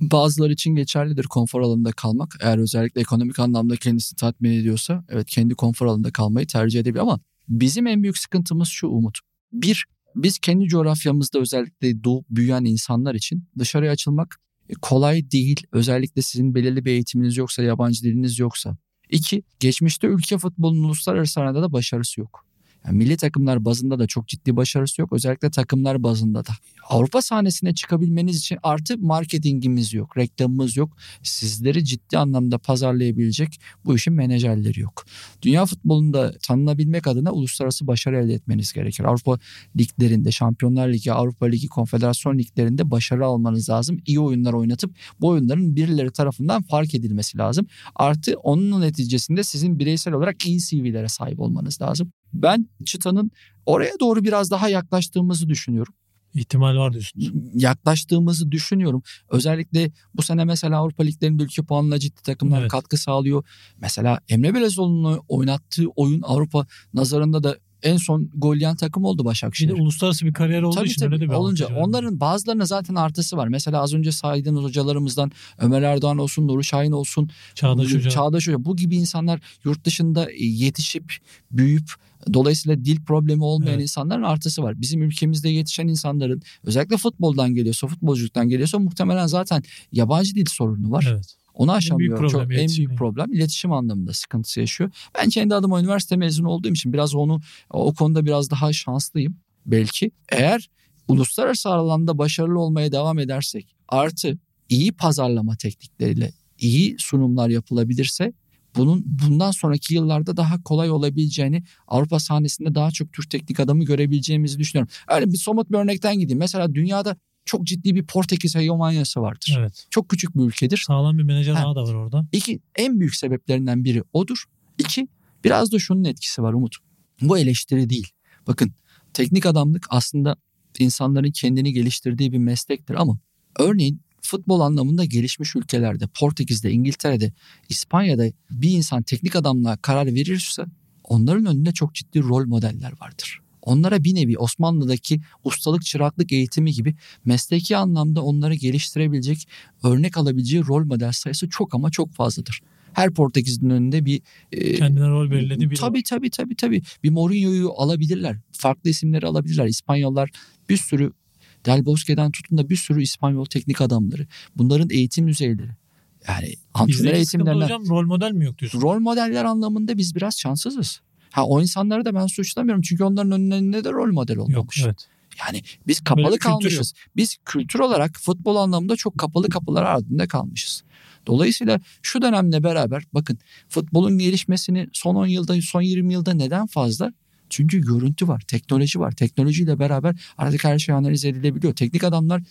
Bazıları için geçerlidir konfor alanında kalmak. Eğer özellikle ekonomik anlamda kendisi tatmin ediyorsa evet kendi konfor alanında kalmayı tercih edebilir ama bizim en büyük sıkıntımız şu Umut. Bir, biz kendi coğrafyamızda özellikle doğup büyüyen insanlar için dışarıya açılmak kolay değil. Özellikle sizin belirli bir eğitiminiz yoksa, yabancı diliniz yoksa. İki, geçmişte ülke futbolunun uluslararası arenada da başarısı yok. Yani milli takımlar bazında da çok ciddi başarısı yok. Özellikle takımlar bazında da. Avrupa sahnesine çıkabilmeniz için artı marketingimiz yok, reklamımız yok. Sizleri ciddi anlamda pazarlayabilecek bu işin menajerleri yok. Dünya futbolunda tanınabilmek adına uluslararası başarı elde etmeniz gerekir. Avrupa liglerinde, Şampiyonlar Ligi, Avrupa Ligi, Konfederasyon liglerinde başarı almanız lazım. İyi oyunlar oynatıp bu oyunların birileri tarafından fark edilmesi lazım. Artı onun neticesinde sizin bireysel olarak iyi CV'lere sahip olmanız lazım. Ben çıtanın oraya doğru biraz daha yaklaştığımızı düşünüyorum. İhtimal var diyorsun. Yaklaştığımızı düşünüyorum. Özellikle bu sene mesela Avrupa Liglerinde ülke puanına ciddi takımlar Evet. katkı sağlıyor. Mesela Emre Belezoğlu'nun oynattığı oyun Avrupa nazarında da en son gol yiyen takım oldu Bir Başakşehir. de uluslararası bir kariyer olduğu Tabii için tabii öyle de bir olunca var. onların bazılarına zaten artısı var. Mesela az önce saydığınız hocalarımızdan Ömer Erdoğan olsun, Nuri Şahin olsun, Çağdaş Hoca. Çağdaş Hoca bu gibi insanlar yurt dışında yetişip büyüyüp dolayısıyla dil problemi olmayan Evet. insanların artısı var. Bizim ülkemizde yetişen insanların özellikle futboldan geliyorsa, futbolculuktan geliyorsa muhtemelen zaten yabancı dil sorunu var. Evet. Onu aşamıyor. problem, Çok en büyük problem iletişim anlamında sıkıntısı yaşıyor. Ben kendi adıma üniversite mezunu olduğum için biraz onu o konuda biraz daha şanslıyım belki. Eğer uluslararası alanda başarılı olmaya devam edersek artı iyi pazarlama teknikleriyle iyi sunumlar yapılabilirse bunun bundan sonraki yıllarda daha kolay olabileceğini Avrupa sahnesinde daha çok Türk teknik adamı görebileceğimizi düşünüyorum. Öyle bir somut bir örnekten gideyim. Mesela dünyada çok ciddi bir Portekiz hegemonyası vardır. Evet. Çok küçük bir ülkedir. Sağlam bir menajer Ha. ağı da var orada. İki, en büyük sebeplerinden biri odur. İki, biraz da şunun etkisi var Umut. Bu eleştiri değil. Bakın teknik adamlık aslında insanların kendini geliştirdiği bir meslektir ama örneğin futbol anlamında gelişmiş ülkelerde, Portekiz'de, İngiltere'de, İspanya'da bir insan teknik adamlığa karar verirse onların önünde çok ciddi rol modeller vardır. Onlara bir nevi Osmanlı'daki ustalık çıraklık eğitimi gibi mesleki anlamda onları geliştirebilecek örnek alabileceği rol model sayısı çok ama çok fazladır. Her Portekiz'in önünde bir e, Kendine rol belirlediği biri tabii tabii tabii tabii bir Mourinho'yu alabilirler. Farklı isimleri alabilirler. İspanyollar bir sürü Del Bosque'den tutun da bir sürü İspanyol teknik adamları. Bunların eğitim düzeyleri. Yani antrenör eğitimlerinden hocam rol model mi yok diyorsun? rol modeller anlamında biz biraz şanssızız. Ha o insanları da ben suçlamıyorum çünkü onların önünde de rol model Yok olmamış. evet. Yani biz Böyle kapalı kültür kalmışız. Biz kültür olarak futbol anlamında çok kapalı kapılar ardında kalmışız. Dolayısıyla şu dönemle beraber bakın futbolun gelişmesini son 10 yılda son 20 yılda neden fazla? Çünkü görüntü var, teknoloji var. Teknolojiyle beraber artık her şey analiz edilebiliyor. Teknik adamlar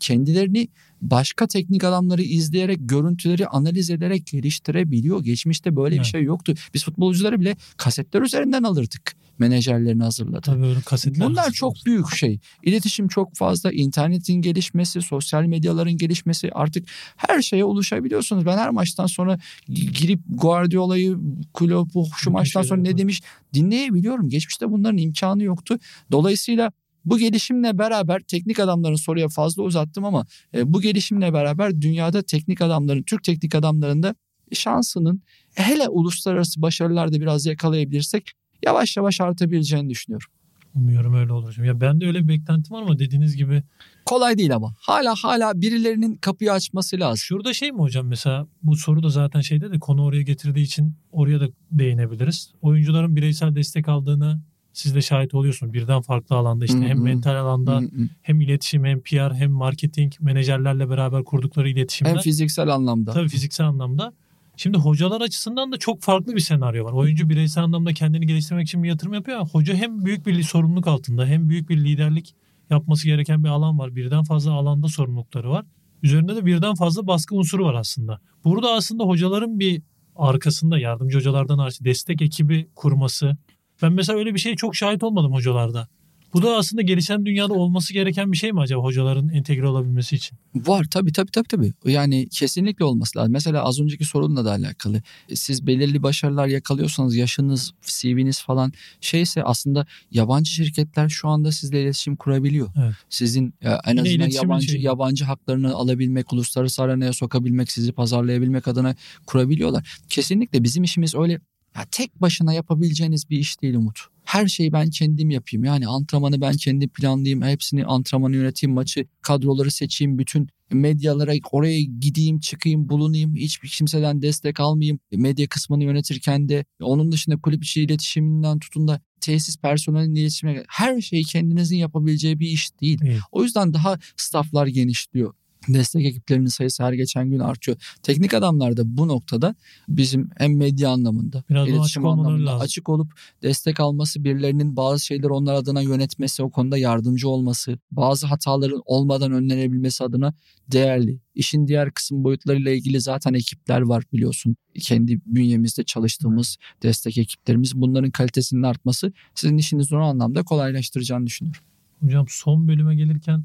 kendilerini başka teknik adamları izleyerek, görüntüleri analiz ederek geliştirebiliyor. Geçmişte böyle Evet. bir şey yoktu. Biz futbolcuları bile kasetler üzerinden alırdık. Menajerlerini hazırladı. Tabii öyle kasetler. Bunlar çok büyük şey. İletişim çok fazla, internetin gelişmesi, sosyal medyaların gelişmesi artık her şeye ulaşabiliyorsunuz. Ben her maçtan sonra girip Guardiola'yı, Klopp'u şu maçtan sonra ne demiş dinleyebiliyorum. Geçmişte bunların imkanı yoktu. Dolayısıyla bu gelişimle beraber teknik adamların soruya fazla uzattım ama e, bu gelişimle beraber dünyada teknik adamların, Türk teknik adamlarında şansının hele uluslararası başarılarda biraz yakalayabilirsek yavaş yavaş artabileceğini düşünüyorum. Umuyorum öyle olur. Ya ben de öyle bir beklentim var ama dediğiniz gibi Kolay değil ama. Hala hala birilerinin kapıyı açması lazım. şurada şey mi hocam mesela bu soru da zaten şeyde de konu oraya getirdiği için oraya da değinebiliriz. Oyuncuların bireysel destek aldığını siz de şahit oluyorsunuz. Birden farklı alanda işte hem mental alanda hem iletişim hem PR hem marketing menajerlerle beraber kurdukları iletişimde. Hem fiziksel anlamda. Tabii fiziksel anlamda. Şimdi hocalar açısından da çok farklı bir senaryo var. Oyuncu bireysel anlamda kendini geliştirmek için bir yatırım yapıyor ama hoca hem büyük bir sorumluluk altında hem büyük bir liderlik yapması gereken bir alan var. Birden fazla alanda sorumlulukları var. Üzerinde de birden fazla baskı unsuru var aslında. Burada aslında hocaların bir arkasında yardımcı hocalardan hariç destek ekibi kurması. Ben mesela öyle bir şeye çok şahit olmadım hocalarda. Bu da aslında gelişen dünyada olması gereken bir şey mi acaba hocaların entegre olabilmesi için? Var tabii tabii tabii tabii. Yani kesinlikle olması lazım. Mesela az önceki sorunla da alakalı. Siz belirli başarılar yakalıyorsanız yaşınız, CV'niz falan şeyse aslında yabancı şirketler şu anda sizle iletişim kurabiliyor. Evet. Sizin e, en Yine azından yabancı şeyi. yabancı haklarını alabilmek, uluslararası arenaya sokabilmek, sizi pazarlayabilmek adına kurabiliyorlar. Kesinlikle bizim işimiz öyle ya tek başına yapabileceğiniz bir iş değil Umut. Her şeyi ben kendim yapayım. Yani antrenmanı ben kendim planlayayım. Hepsini antrenmanı yöneteyim. Maçı kadroları seçeyim. Bütün medyalara oraya gideyim, çıkayım, bulunayım. Hiçbir kimseden destek almayayım. Medya kısmını yönetirken de onun dışında kulüp içi iletişiminden tutun da tesis personelinin iletişimine her şeyi kendinizin yapabileceği bir iş değil. Değil. O yüzden daha stafflar genişliyor. Destek ekiplerinin sayısı her geçen gün artıyor. Teknik adamlar da bu noktada bizim hem medya anlamında, Biraz iletişim açık anlamında lazım. açık olup destek alması, birilerinin bazı şeyleri onlar adına yönetmesi, o konuda yardımcı olması, bazı hataların olmadan önlenebilmesi adına değerli. İşin diğer kısım boyutlarıyla ilgili zaten ekipler var biliyorsun. Kendi bünyemizde çalıştığımız destek ekiplerimiz. Bunların kalitesinin artması sizin işinizi o anlamda kolaylaştıracağını düşünüyorum. Hocam son bölüme gelirken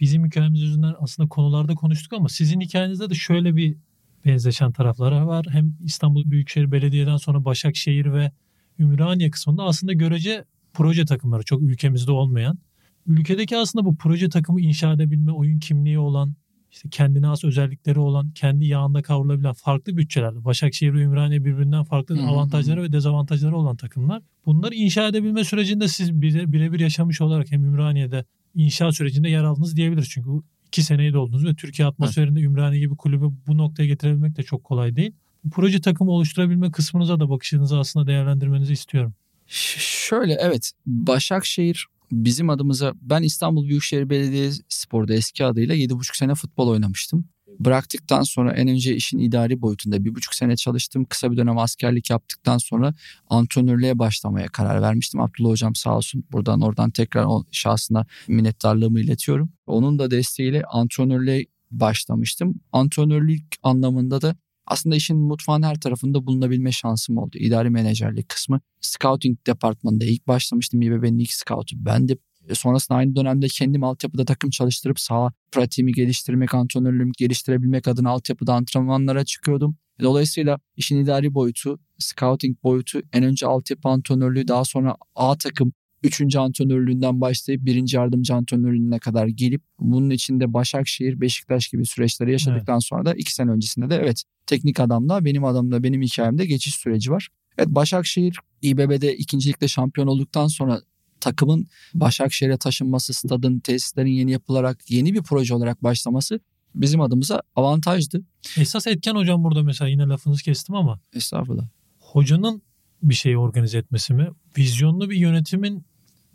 bizim hikayemiz yüzünden aslında konularda konuştuk ama sizin hikayenizde de şöyle bir benzeşen tarafları var. Hem İstanbul Büyükşehir Belediye'den sonra Başakşehir ve Ümraniye kısmında aslında görece proje takımları çok ülkemizde olmayan. Ülkedeki aslında bu proje takımı inşa edebilme, oyun kimliği olan, işte kendine has özellikleri olan, kendi yağında kavrulabilen farklı bütçelerde. Başakşehir ve Ümraniye birbirinden farklı avantajları ve dezavantajları olan takımlar. Bunları inşa edebilme sürecinde siz bire- birebir yaşamış olarak hem Ümraniye'de inşa sürecinde yer aldınız diyebiliriz. Çünkü iki seneyi doldunuz ve Türkiye atmosferinde Ümraniye gibi kulübü bu noktaya getirebilmek de çok kolay değil. Bu proje takımı oluşturabilme kısmınıza da bakışınızı aslında değerlendirmenizi istiyorum. Şöyle evet Başakşehir bizim adımıza ben İstanbul Büyükşehir Belediyespor'da eski adıyla 7,5 sene futbol oynamıştım. Bıraktıktan sonra en önce işin idari boyutunda bir buçuk sene çalıştım. Kısa bir dönem askerlik yaptıktan sonra antrenörlüğe başlamaya karar vermiştim. Abdullah Hocam sağ olsun buradan oradan tekrar o şahsına minnettarlığımı iletiyorum. Onun da desteğiyle antrenörlüğe başlamıştım. Antrenörlük anlamında da aslında işin mutfağın her tarafında bulunabilme şansım oldu. İdari menajerlik kısmı. Scouting departmanında ilk başlamıştım. İBB'nin ilk scoutu bendim. E, Sonrasında aynı dönemde kendim altyapıda takım çalıştırıp sağ pratiğimi geliştirmek, antrenörlüğümü geliştirebilmek adına altyapıda antrenmanlara çıkıyordum. Dolayısıyla işin idari boyutu, scouting boyutu, en önce altyapı antrenörlüğü, daha sonra A takım, üçüncü antrenörlüğünden başlayıp birinci yardımcı antrenörlüğüne kadar gelip bunun içinde Başakşehir, Beşiktaş gibi süreçleri yaşadıktan sonra da iki sene öncesinde de evet teknik adamla benim adamla benim hikayemde geçiş süreci var. Evet Başakşehir İBB'de ikincilikte şampiyon olduktan sonra takımın Başakşehir'e taşınması, stadın, tesislerin yeni yapılarak yeni bir proje olarak başlaması bizim adımıza avantajdı. Esas etken hocam burada mesela yine lafınızı kestim ama Estağfurullah. hocanın bir şeyi organize etmesi mi? Vizyonlu bir yönetimin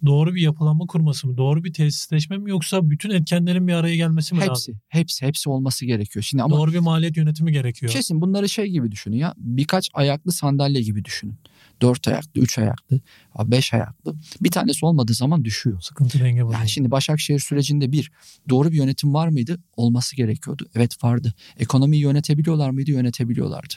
doğru bir yapılanma kurması mı? Doğru bir tesisleşme mi? Yoksa bütün etkenlerin bir araya gelmesi mi lazım? Hepsi, hepsi, hepsi olması gerekiyor. Şimdi ama Doğru bir maliyet yönetimi gerekiyor. kesin bunları şey gibi düşünün ya. Birkaç ayaklı sandalye gibi düşünün. Dört ayaklı, üç ayaklı, beş ayaklı. Bir tanesi olmadığı zaman düşüyor. Sıkıntı denge bozuluyor. Yani şimdi Başakşehir sürecinde bir doğru bir yönetim var mıydı? Olması gerekiyordu. Evet vardı. Ekonomiyi yönetebiliyorlar mıydı? Yönetebiliyorlardı.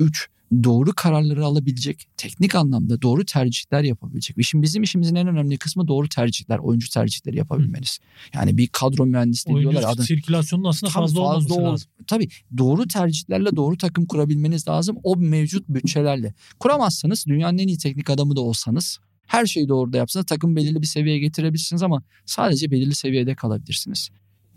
Üç, doğru kararları alabilecek, teknik anlamda doğru tercihler yapabilecek. İşin bizim işimizin en önemli kısmı doğru tercihler, oyuncu tercihleri yapabilmeniz. Yani bir kadro mühendisliği Oyuncu diyorlar. Adı, sirkülasyonun aslında fazla, olmaması ol- lazım. Tabii doğru tercihlerle doğru takım kurabilmeniz lazım. O mevcut bütçelerle. Kuramazsanız dünyanın en iyi teknik adamı da olsanız her şeyi doğru da yapsanız takım belirli bir seviyeye getirebilirsiniz ama sadece belirli seviyede kalabilirsiniz.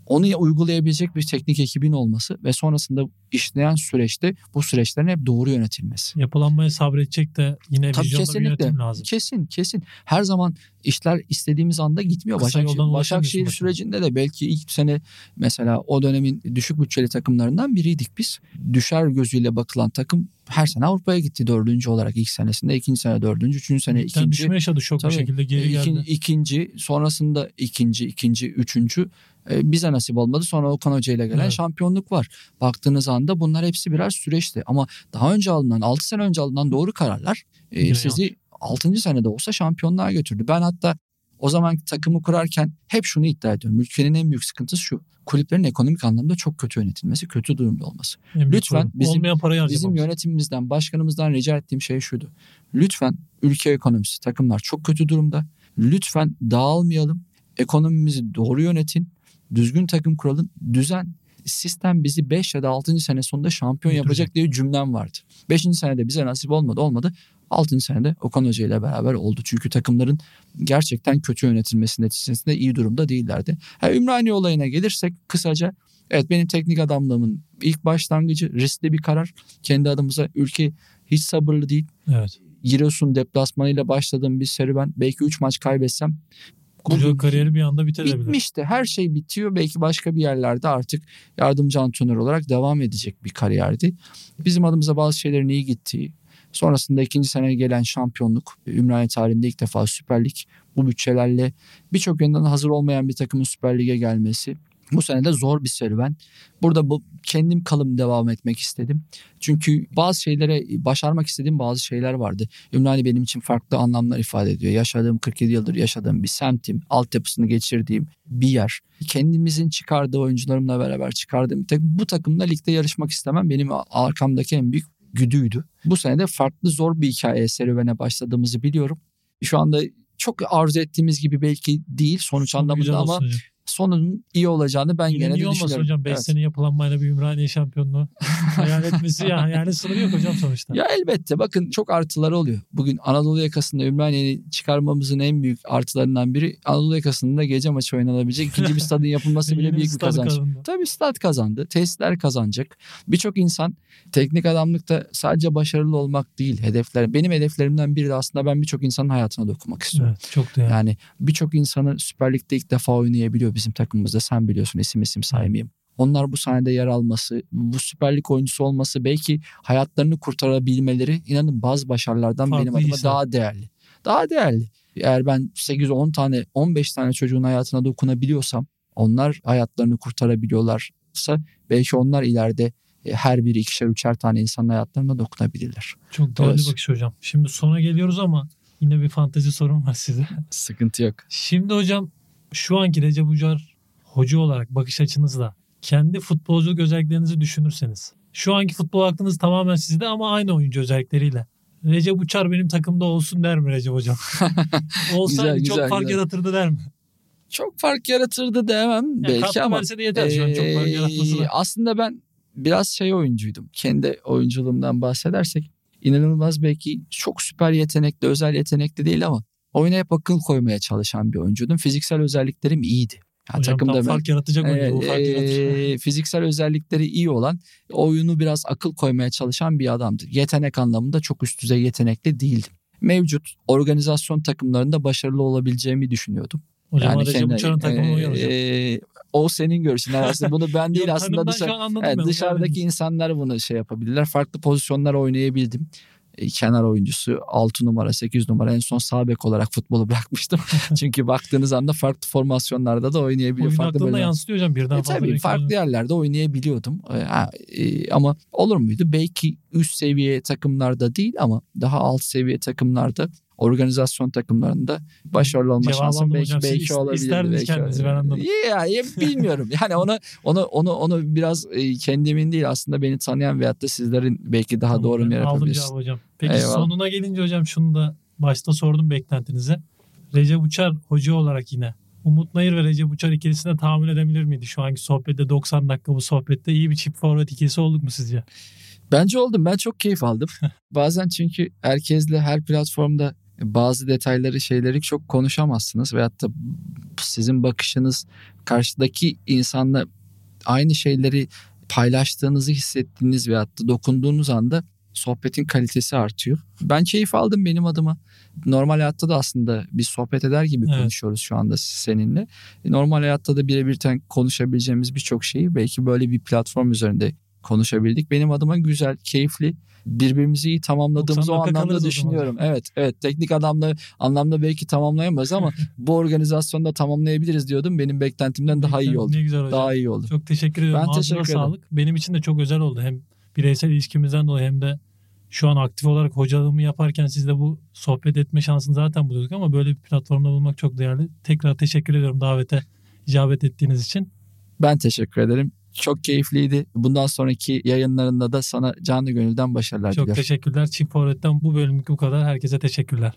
Onu uygulayabilecek bir teknik ekibin olması ve sonrasında işleyen süreçte bu süreçlerin hep doğru yönetilmesi. Yapılanmaya sabredecek de yine Tabii vizyonda bir kesinlikle. yönetim lazım. Kesin kesin. Her zaman işler istediğimiz anda gitmiyor. Kısa Başakşehir, Başakşehir sürecinde de belki ilk sene mesela o dönemin düşük bütçeli takımlarından biriydik biz. Düşer gözüyle bakılan takım her sene Avrupa'ya gitti dördüncü olarak ilk senesinde. ikinci sene dördüncü, üçüncü sene ikinci. düşme yaşadı şok bir Tabii. şekilde geri İkin- geldi. ikinci, sonrasında ikinci, ikinci, üçüncü. E, bize nasip olmadı. Sonra Okan Hoca ile gelen Evet. şampiyonluk var. Baktığınız anda bunlar hepsi birer süreçti. Ama daha önce alınan, 6 sene önce alınan doğru kararlar e, sizi 6. senede olsa şampiyonluğa götürdü. Ben hatta o zaman takımı kurarken hep şunu iddia ediyorum. Ülkenin en büyük sıkıntısı şu. Kulüplerin ekonomik anlamda çok kötü yönetilmesi, kötü durumda olması. En lütfen sorun. bizim- Olmayan parayı Bizim yönetimimizden, başkanımızdan rica ettiğim şey şuydu. Lütfen ülke ekonomisi, takımlar çok kötü durumda. Lütfen dağılmayalım. Ekonomimizi doğru yönetin. Düzgün takım kuralım. Düzen, sistem bizi 5 ya da 6. sene sonunda şampiyon yapacak diye cümlem vardı. 5. senede bize nasip olmadı olmadı. 6. senede Okan Hoca ile beraber oldu. Çünkü takımların gerçekten kötü yönetilmesi neticesinde iyi durumda değillerdi. Ha, Ümraniye olayına gelirsek kısaca evet benim teknik adamlığımın ilk başlangıcı riskli bir karar. Kendi adımıza ülke hiç sabırlı değil. Evet. Giresun deplasmanıyla başladığım bir serüven. Belki 3 maç kaybetsem Koca kariyeri bir anda bitirebilir. bitmişti. Her şey bitiyor. Belki başka bir yerlerde artık yardımcı antrenör olarak devam edecek bir kariyerdi. Bizim adımıza bazı şeylerin iyi gittiği. Sonrasında ikinci sene gelen şampiyonluk. Ümraniye tarihinde ilk defa Süper Lig. Bu bütçelerle birçok yönden hazır olmayan bir takımın Süper Lig'e gelmesi. Bu sene de zor bir serüven. Burada bu kendim kalım devam etmek istedim. Çünkü bazı şeylere başarmak istediğim bazı şeyler vardı. Ümraniye benim için farklı anlamlar ifade ediyor. Yaşadığım 47 yıldır yaşadığım bir semtim, altyapısını geçirdiğim bir yer. Kendimizin çıkardığı oyuncularımla beraber çıkardığım bir takım. Bu takımla ligde yarışmak istemem benim arkamdaki en büyük güdüydü. Bu sene de farklı zor bir hikaye serüvene başladığımızı biliyorum. Şu anda çok arzu ettiğimiz gibi belki değil sonuç Sonu anlamında ama olsun. Sonunun iyi olacağını ben Yine gene de olmasın düşünüyorum. hocam 5 Evet. sene yapılanmayla bir Ümraniye şampiyonluğu hayal etmesi ya. Yani sınırı yok hocam sonuçta. Ya elbette bakın çok artıları oluyor. Bugün Anadolu yakasında Ümraniye'yi çıkarmamızın en büyük artılarından biri Anadolu yakasında gece maçı oynanabilecek ikinci bir stadın yapılması bile büyük bir kazanç. kazandı. Tabii stat kazandı. Tesisler kazanacak. Birçok insan teknik adamlıkta sadece başarılı olmak değil hedefler. Benim hedeflerimden biri de aslında ben birçok insanın hayatına dokunmak istiyorum. Evet çok değerli. Yani birçok insanı Süper Lig'de ilk defa oynayabiliyor bizim takımımızda. Sen biliyorsun isim isim saymayayım. Onlar bu sahnede yer alması, bu Süper Lig oyuncusu olması belki hayatlarını kurtarabilmeleri inanın bazı başarılardan benim Farklı adıma hisler. daha değerli. Daha değerli. Eğer ben 8-10 tane 15 tane çocuğun hayatına dokunabiliyorsam onlar hayatlarını kurtarabiliyorlarsa belki onlar ileride e, her biri ikişer üçer tane insanın hayatlarına dokunabilirler. Çok değerli Dolayısıyla- bakış hocam. Şimdi sona geliyoruz ama yine bir fantezi sorum var size. Sıkıntı yok. Şimdi hocam şu anki Recep Ucar hoca olarak bakış açınızla kendi futbolculuk özelliklerinizi düşünürseniz. Şu anki futbol aklınız tamamen sizde ama aynı oyuncu özellikleriyle. Recep Uçar benim takımda olsun der mi Recep hocam? Olsaydı Güzel, çok güzel, fark güzel. yaratırdı der mi? Çok fark yaratırdı demem Yani belki ama de yeter şu an çok fark yaratması da. Aslında ben biraz şey oyuncuydum. Kendi oyunculuğumdan bahsedersek inanılmaz belki çok süper yetenekli, özel yetenekli değil ama oyuna hep akıl koymaya çalışan bir oyuncuydum. Fiziksel özelliklerim iyiydi. Yani Hocam takımda tam fark yaratacak oyuncu. O fark eee, fiziksel özellikleri iyi olan oyunu biraz akıl koymaya çalışan bir adamdı. Yetenek anlamında çok üst düzey yetenekli değildim. Mevcut organizasyon takımlarında başarılı olabileceğimi düşünüyordum. Hocam Recep kendi- Uçar'ın takımına uyar hocam. eee, o senin görüşün aslında bunu ben değil aslında tanımdan dışarı, ben. dışarıdaki Yani insanlar bunu şey yapabilirler. Farklı pozisyonlar oynayabildim. E, kenar oyuncusu 6 numara 8 numara en son sağ bek olarak futbolu bırakmıştım. Çünkü baktığınız anda farklı formasyonlarda da oynayabiliyor. oyun farklı bölümler. yansıtıyor hocam birden E fazla. tabii farklı yerlerde oynayabiliyordum. E, ha, e, ama olur muydu? Belki üst seviye takımlarda değil ama daha alt seviye takımlarda organizasyon takımlarında başarılı olma aldım belki hocam. Siz belki ist- olabilir. isterdiniz belki kendinizi, ben anladım. Ya, ya bilmiyorum. Yani onu onu onu onu biraz e, kendimin değil aslında beni tanıyan veyahut da sizlerin belki daha Tamam, doğru mu Aldım yapabilirsiniz. cevabı hocam. Peki Eyvallah. sonuna gelince hocam şunu da başta sordum beklentinize. Recep Uçar hoca olarak yine Umut Nayır ve Recep Uçar ikilisine tahammül edebilir miydi? Şu anki sohbette 90 dakika bu sohbette iyi bir çift forvet ikilisi olduk mu sizce? Bence oldum. Ben çok keyif aldım. Bazen çünkü herkesle her platformda bazı detayları şeyleri çok konuşamazsınız veyahut da sizin bakışınız karşıdaki insanla aynı şeyleri paylaştığınızı hissettiğiniz veyahut da dokunduğunuz anda sohbetin kalitesi artıyor. Ben keyif aldım benim adıma. Normal hayatta da aslında biz sohbet eder gibi Evet. konuşuyoruz şu anda seninle. Normal hayatta da birebir konuşabileceğimiz birçok şeyi belki böyle bir platform üzerinde konuşabildik. Benim adıma güzel, keyifli, birbirimizi iyi tamamladığımızı 90 o anlamda o düşünüyorum. Evet, evet. Teknik adamla anlamda belki tamamlayamayız ama bu organizasyonda tamamlayabiliriz diyordum. Benim beklentimden daha iyi oldu. Ne güzel hocam. Daha iyi oldu. Çok teşekkür ediyorum. Ben Ağzına teşekkür ederim. sağlık. Benim için de çok özel oldu. Hem bireysel ilişkimizden dolayı hem de şu an aktif olarak hocalığımı yaparken sizle bu sohbet etme şansını zaten buluyorduk ama böyle bir platformda bulmak çok değerli. Tekrar teşekkür ediyorum davete icabet ettiğiniz için. Ben teşekkür ederim. Çok keyifliydi. Bundan sonraki yayınlarında da sana canı gönülden başarılar Çok diliyorum. teşekkürler. Çift Forvet'ten bu bölümlük bu kadar. Herkese teşekkürler.